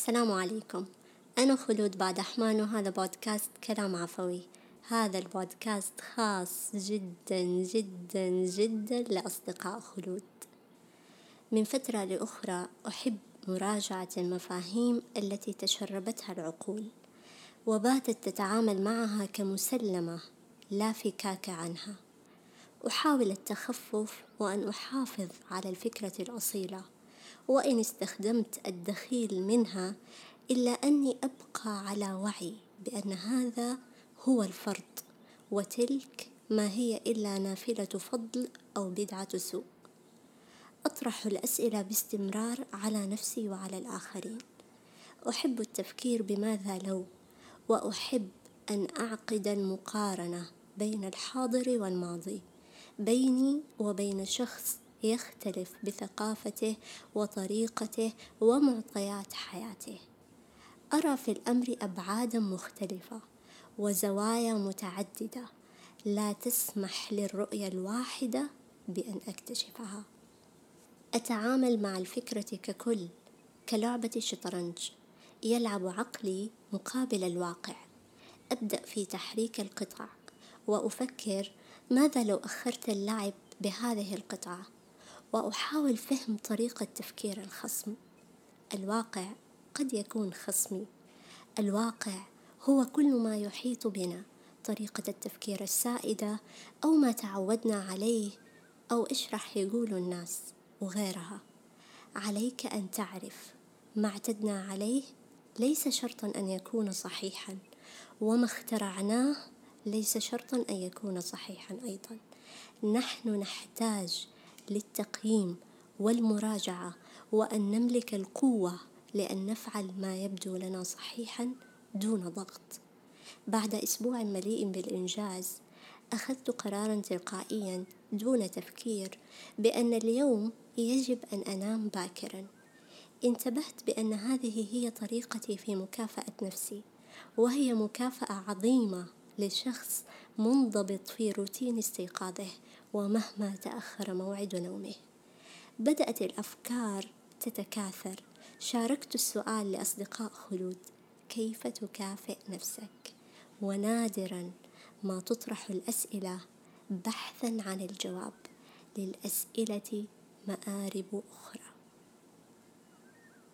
السلام عليكم. أنا خلود بعد أحمان وهذا بودكاست كلام عفوي. هذا البودكاست خاص جدا جدا جدا لأصدقاء خلود. من فترة لأخرى أحب مراجعة المفاهيم التي تشربتها العقول وباتت تتعامل معها كمسلمة لا فكاك عنها. أحاول التخفف وأن أحافظ على الفكرة الأصيلة. وإن استخدمت الدخيل منها إلا أني أبقى على وعي بأن هذا هو الفرض وتلك ما هي إلا نافلة فضل أو بدعة سوء. أطرح الأسئلة باستمرار على نفسي وعلى الآخرين. أحب التفكير بماذا لو؟ وأحب أن أعقد المقارنة بين الحاضر والماضي بيني وبين شخص يختلف بثقافته وطريقته ومعطيات حياته. أرى في الأمر أبعادا مختلفة وزوايا متعددة لا تسمح للرؤية الواحدة بأن أكتشفها. أتعامل مع الفكرة ككل كلعبة شطرنج يلعب عقلي مقابل الواقع. أبدأ في تحريك القطع وأفكر ماذا لو أخرت اللعب بهذه القطعة. وأحاول فهم طريقة تفكير الخصم. الواقع قد يكون خصمي. الواقع هو كل ما يحيط بنا. طريقة التفكير السائدة أو ما تعودنا عليه أو إيش راح يقولوا الناس وغيرها. عليك أن تعرف ما اعتدنا عليه ليس شرطا أن يكون صحيحا وما اخترعناه ليس شرطا أن يكون صحيحا أيضا. نحن نحتاج للتقييم والمراجعة وأن نملك القوة لأن نفعل ما يبدو لنا صحيحا دون ضغط. بعد أسبوع مليء بالإنجاز أخذت قرارا تلقائيا دون تفكير بأن اليوم يجب أن أنام باكرا. انتبهت بأن هذه هي طريقتي في مكافأة نفسي وهي مكافأة عظيمة لشخص منضبط في روتين استيقاظه ومهما تأخر موعد نومه. بدأت الأفكار تتكاثر. شاركت السؤال لأصدقاء خلود. كيف تكافئ نفسك؟ ونادرا ما تطرح الأسئلة بحثا عن الجواب. للأسئلة مآرب أخرى.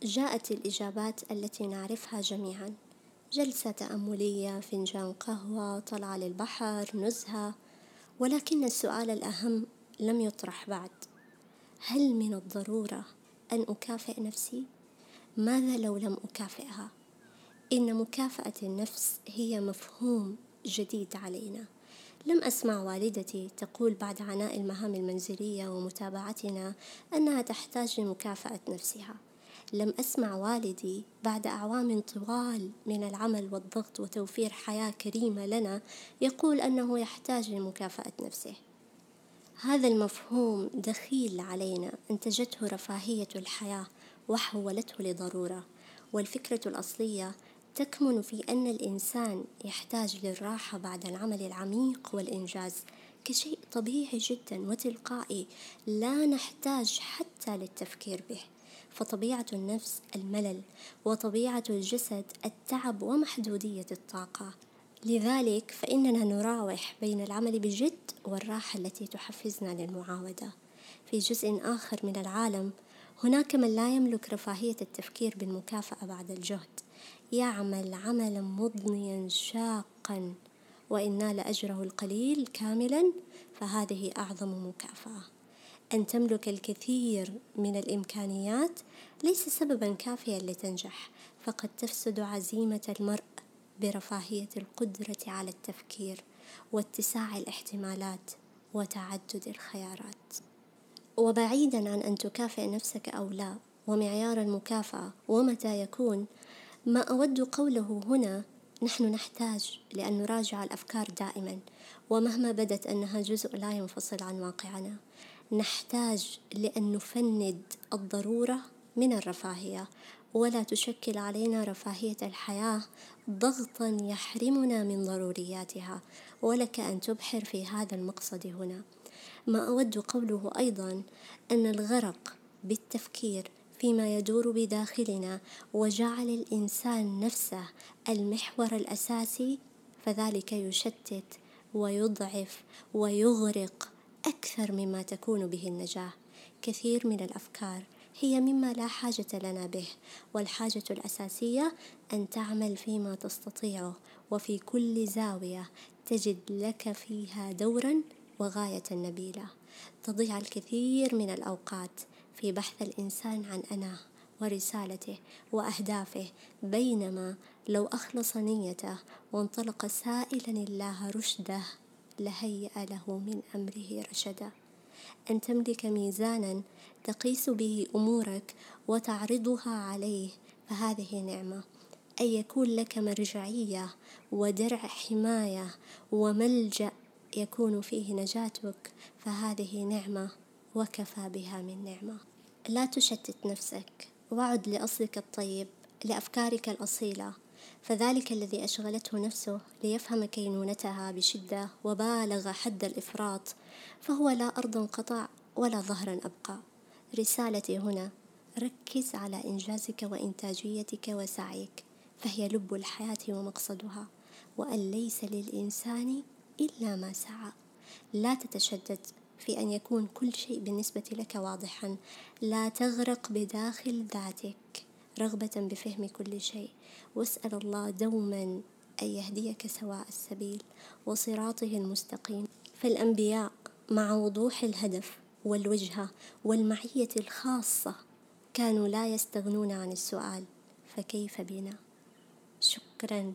جاءت الإجابات التي نعرفها جميعا. جلسة تأملية فنجان قهوة طلعة للبحر نزهة. ولكن السؤال الأهم لم يطرح بعد هل من الضرورة أن أكافئ نفسي؟ ماذا لو لم أكافئها؟ إن مكافأة النفس هي مفهوم جديد علينا لم أسمع والدتي تقول بعد عناء المهام المنزلية ومتابعتنا أنها تحتاج لمكافأة نفسها لم أسمع والدي بعد أعوام طوال من العمل والضغط وتوفير حياة كريمة لنا يقول أنه يحتاج لمكافأة نفسه. هذا المفهوم دخيل علينا أنتجته رفاهية الحياة وحولته لضرورة. والفكرة الأصلية تكمن في أن الإنسان يحتاج للراحة بعد العمل العميق والإنجاز. كشيء طبيعي جدا وتلقائي لا نحتاج حتى للتفكير به. فطبيعة النفس الملل وطبيعة الجسد التعب ومحدودية الطاقة. لذلك فإننا نراوح بين العمل بجد والراحة التي تحفزنا للمعاودة. في جزء آخر من العالم هناك من لا يملك رفاهية التفكير بالمكافأة بعد الجهد. يعمل عملا مضنيا شاقا وإن نال أجره القليل كاملا فهذه أعظم مكافأة. أن تملك الكثير من الإمكانيات ليس سببا كافيا لتنجح فقد تفسد عزيمة المرء برفاهية القدرة على التفكير واتساع الاحتمالات وتعدد الخيارات. وبعيدا عن أن تكافئ نفسك أو لا ومعيار المكافأة ومتى يكون ما أود قوله هنا نحن نحتاج لأن نراجع الأفكار دائما ومهما بدت أنها جزء لا ينفصل عن واقعنا. نحتاج لأن نفند الضرورة من الرفاهية ولا تشكل علينا رفاهية الحياة ضغطا يحرمنا من ضرورياتها ولك أن تبحر في هذا المقصد هنا. ما أود قوله أيضا أن الغرق بالتفكير فيما يدور بداخلنا وجعل الإنسان نفسه المحور الأساسي فذلك يشتت ويضعف ويغرق أكثر مما تكون به النجاة كثير من الأفكار هي مما لا حاجة لنا به والحاجة الأساسية أن تعمل فيما تستطيعه وفي كل زاوية تجد لك فيها دورا وغاية نبيلة. تضيع الكثير من الأوقات في بحث الإنسان عن أنا ورسالته وأهدافه بينما لو أخلص نيته وانطلق سائلا الله رشده لهيأ له من أمره رشدا. أن تملك ميزانا تقيس به أمورك وتعرضها عليه فهذه نعمة. أن يكون لك مرجعية ودرع حماية وملجأ يكون فيه نجاتك فهذه نعمة وكفى بها من نعمة. لا تشتت نفسك. وعد لأصلك الطيب لأفكارك الأصيلة. فذلك الذي أشغلته نفسه ليفهم كينونتها بشدة وبالغ حد الإفراط فهو لا أرض قطع ولا ظهرا أبقى. رسالتي هنا ركز على إنجازك وإنتاجيتك وسعيك فهي لب الحياة ومقصدها وأن ليس للإنسان إلا ما سعى. لا تتشدد في أن يكون كل شيء بالنسبة لك واضحا لا تغرق بداخل ذاتك. رغبة بفهم كل شيء. واسأل الله دوما أن يهديك سواء السبيل وصراطه المستقيم. فالأنبياء مع وضوح الهدف والوجهة والمعية الخاصة كانوا لا يستغنون عن السؤال فكيف بنا؟ شكرا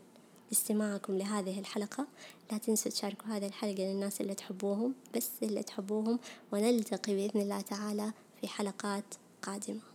لاستماعكم لهذه الحلقة. لا تنسوا تشاركوا هذه الحلقة للناس اللي تحبوهم بس اللي تحبوهم ونلتقي بإذن الله تعالى في حلقات قادمة.